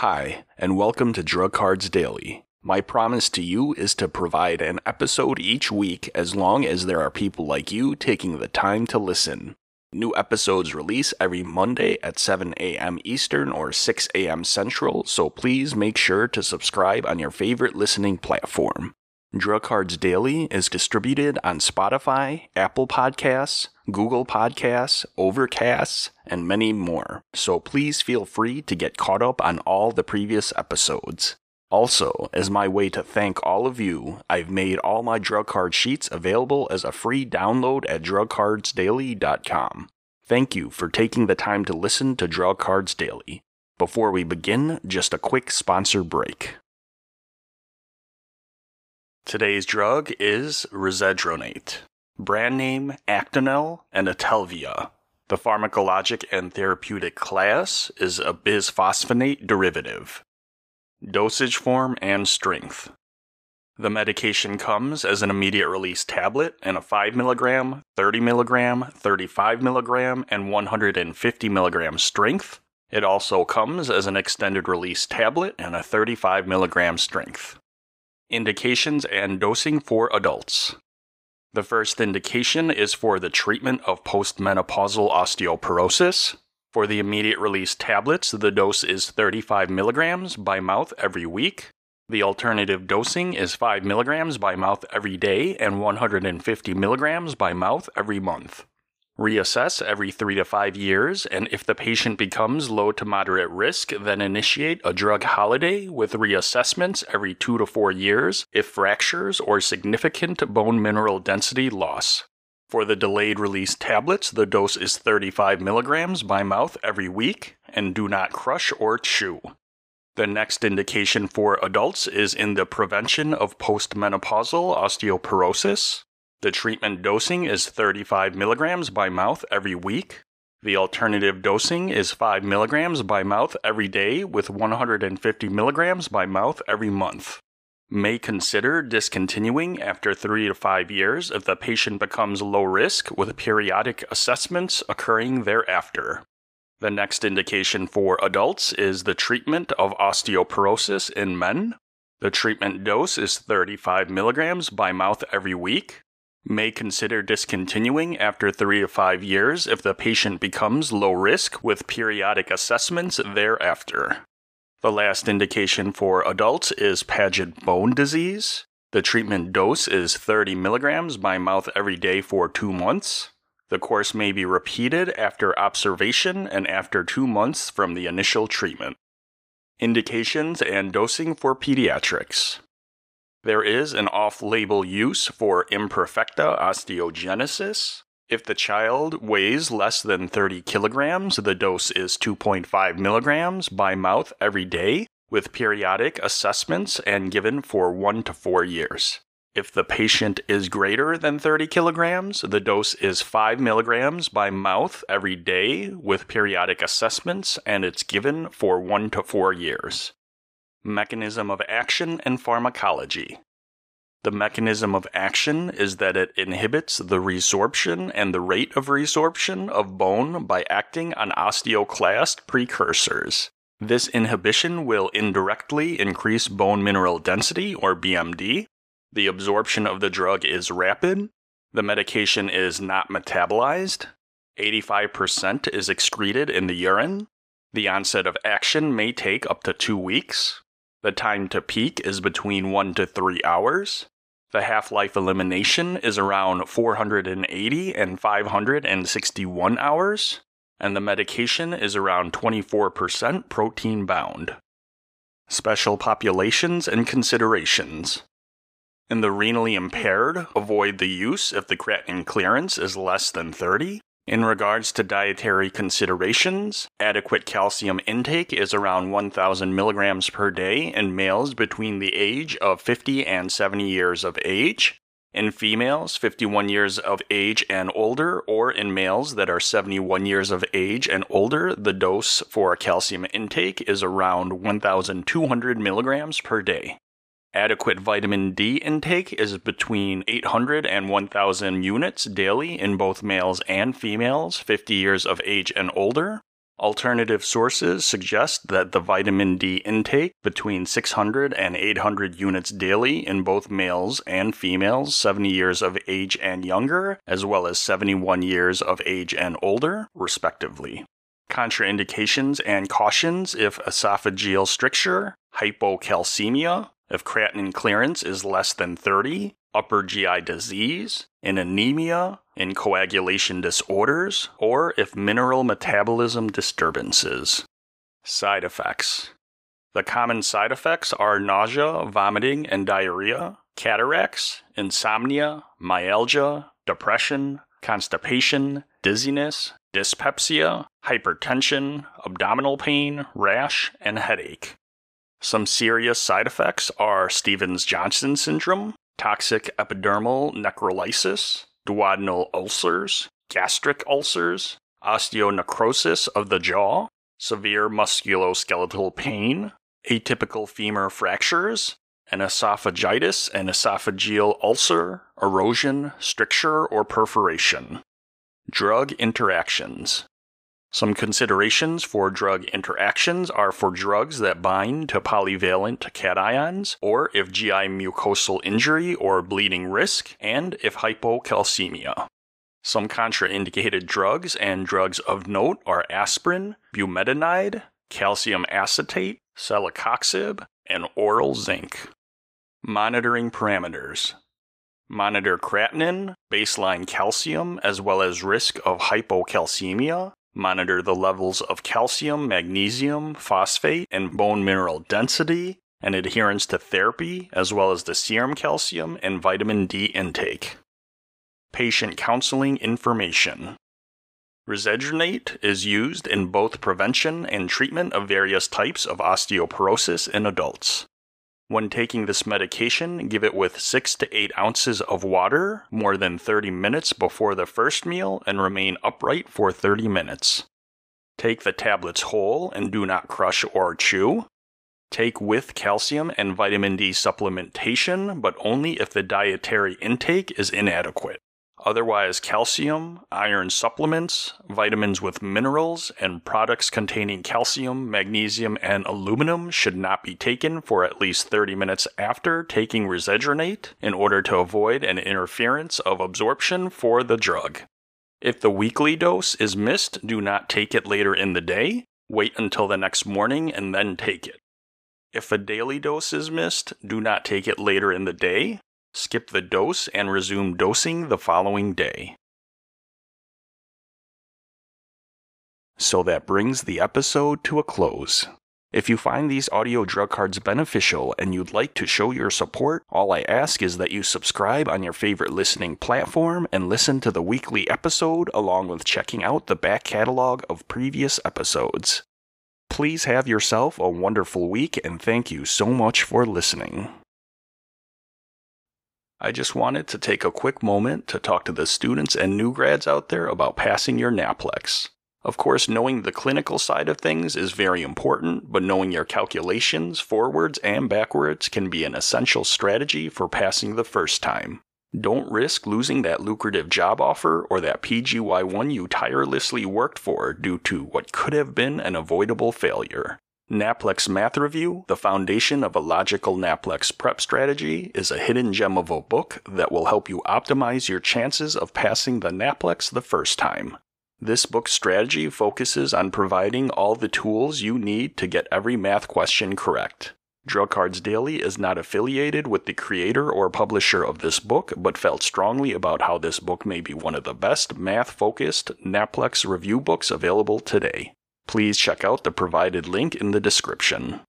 Hi, and welcome to Drug Cards Daily. My promise to you is to provide an episode each week as long as there are people like you taking the time to listen. New episodes release every Monday at 7 a.m. Eastern or 6 a.m. Central, so please make sure to subscribe on your favorite listening platform. Drug Cards Daily is distributed on Spotify, Apple Podcasts, Google Podcasts, Overcasts, and many more, so please feel free to get caught up on all the previous episodes. Also, as my way to thank all of you, I've made all my drug card sheets available as a free download at drugcardsdaily.com. Thank you for taking the time to listen to Drug Cards Daily. Before we begin, just a quick sponsor break. Today's drug is Risedronate, brand name Actonel and Atelvia. The pharmacologic and therapeutic class is a bisphosphonate derivative. Dosage form and strength. The medication comes as an immediate release tablet in a 5 mg, 30 mg, 35 mg, and 150 mg strength. It also comes as an extended release tablet in a 35 mg strength. Indications and dosing for adults. The first indication is for the treatment of postmenopausal osteoporosis. For the immediate release tablets, the dose is 35 milligrams by mouth every week. The alternative dosing is 5 milligrams by mouth every day and 150 milligrams by mouth every month. Reassess every three to five years, and if the patient becomes low to moderate risk, then initiate a drug holiday with reassessments every two to four years if fractures or significant bone mineral density loss. For the delayed release tablets, the dose is 35 milligrams by mouth every week, and do not crush or chew. The next indication for adults is in the prevention of postmenopausal osteoporosis. The treatment dosing is 35 milligrams by mouth every week. The alternative dosing is 5 milligrams by mouth every day with 150 milligrams by mouth every month. May consider discontinuing after 3 to 5 years if the patient becomes low risk with periodic assessments occurring thereafter. The next indication for adults is the treatment of osteoporosis in men. The treatment dose is 35 milligrams by mouth every week may consider discontinuing after three to five years if the patient becomes low risk with periodic assessments thereafter. The last indication for adults is Paget bone disease. The treatment dose is 30 milligrams by mouth every day for two months. The course may be repeated after observation and after two months from the initial treatment. Indications and dosing for pediatrics. There is an off label use for imperfecta osteogenesis. If the child weighs less than 30 kilograms, the dose is 2.5 milligrams by mouth every day, with periodic assessments and given for one to four years. If the patient is greater than 30 kilograms, the dose is 5 milligrams by mouth every day with periodic assessments, and it's given for one to four years. Mechanism of action and pharmacology. The mechanism of action is that it inhibits the resorption and the rate of resorption of bone by acting on osteoclast precursors. This inhibition will indirectly increase bone mineral density, or BMD. The absorption of the drug is rapid. The medication is not metabolized. 85% is excreted in the urine. The onset of action may take up to two weeks. The time to peak is between 1 to 3 hours. The half life elimination is around 480 and 561 hours. And the medication is around 24% protein bound. Special populations and considerations. In the renally impaired, avoid the use if the creatinine clearance is less than 30. In regards to dietary considerations, adequate calcium intake is around 1,000 milligrams per day in males between the age of 50 and 70 years of age, in females 51 years of age and older, or in males that are 71 years of age and older, the dose for calcium intake is around 1,200 milligrams per day. Adequate vitamin D intake is between 800 and 1000 units daily in both males and females 50 years of age and older. Alternative sources suggest that the vitamin D intake between 600 and 800 units daily in both males and females 70 years of age and younger, as well as 71 years of age and older, respectively. Contraindications and cautions if esophageal stricture, hypocalcemia, if creatinine clearance is less than 30, upper GI disease, in anemia, in coagulation disorders, or if mineral metabolism disturbances. Side effects. The common side effects are nausea, vomiting, and diarrhea, cataracts, insomnia, myalgia, depression, constipation, dizziness, dyspepsia, hypertension, abdominal pain, rash, and headache. Some serious side effects are Stevens Johnson syndrome, toxic epidermal necrolysis, duodenal ulcers, gastric ulcers, osteonecrosis of the jaw, severe musculoskeletal pain, atypical femur fractures, an esophagitis and esophageal ulcer, erosion, stricture, or perforation. Drug interactions. Some considerations for drug interactions are for drugs that bind to polyvalent cations, or if GI mucosal injury or bleeding risk, and if hypocalcemia. Some contraindicated drugs and drugs of note are aspirin, bumetanide, calcium acetate, celecoxib, and oral zinc. Monitoring parameters. Monitor creatinine, baseline calcium, as well as risk of hypocalcemia, monitor the levels of calcium, magnesium, phosphate, and bone mineral density, and adherence to therapy, as well as the serum calcium and vitamin D intake. Patient counseling information. Risedronate is used in both prevention and treatment of various types of osteoporosis in adults. When taking this medication, give it with 6 to 8 ounces of water more than 30 minutes before the first meal and remain upright for 30 minutes. Take the tablets whole and do not crush or chew. Take with calcium and vitamin D supplementation, but only if the dietary intake is inadequate. Otherwise, calcium, iron supplements, vitamins with minerals, and products containing calcium, magnesium, and aluminum should not be taken for at least 30 minutes after taking risedronate in order to avoid an interference of absorption for the drug. If the weekly dose is missed, do not take it later in the day. Wait until the next morning and then take it. If a daily dose is missed, do not take it later in the day skip the dose, and resume dosing the following day. So that brings the episode to a close. If you find these audio drug cards beneficial and you'd like to show your support, all I ask is that you subscribe on your favorite listening platform and listen to the weekly episode along with checking out the back catalog of previous episodes. Please have yourself a wonderful week and thank you so much for listening. I just wanted to take a quick moment to talk to the students and new grads out there about passing your NAPLEX. Of course, knowing the clinical side of things is very important, but knowing your calculations, forwards and backwards, can be an essential strategy for passing the first time. Don't risk losing that lucrative job offer or that PGY1 you tirelessly worked for due to what could have been an avoidable failure. NAPLEX Math Review, The Foundation of a Logical NAPLEX Prep Strategy, is a hidden gem of a book that will help you optimize your chances of passing the NAPLEX the first time. This book's strategy focuses on providing all the tools you need to get every math question correct. Drug Cards Daily is not affiliated with the creator or publisher of this book, but felt strongly about how this book may be one of the best math focused NAPLEX review books available today please check out the provided link in the description.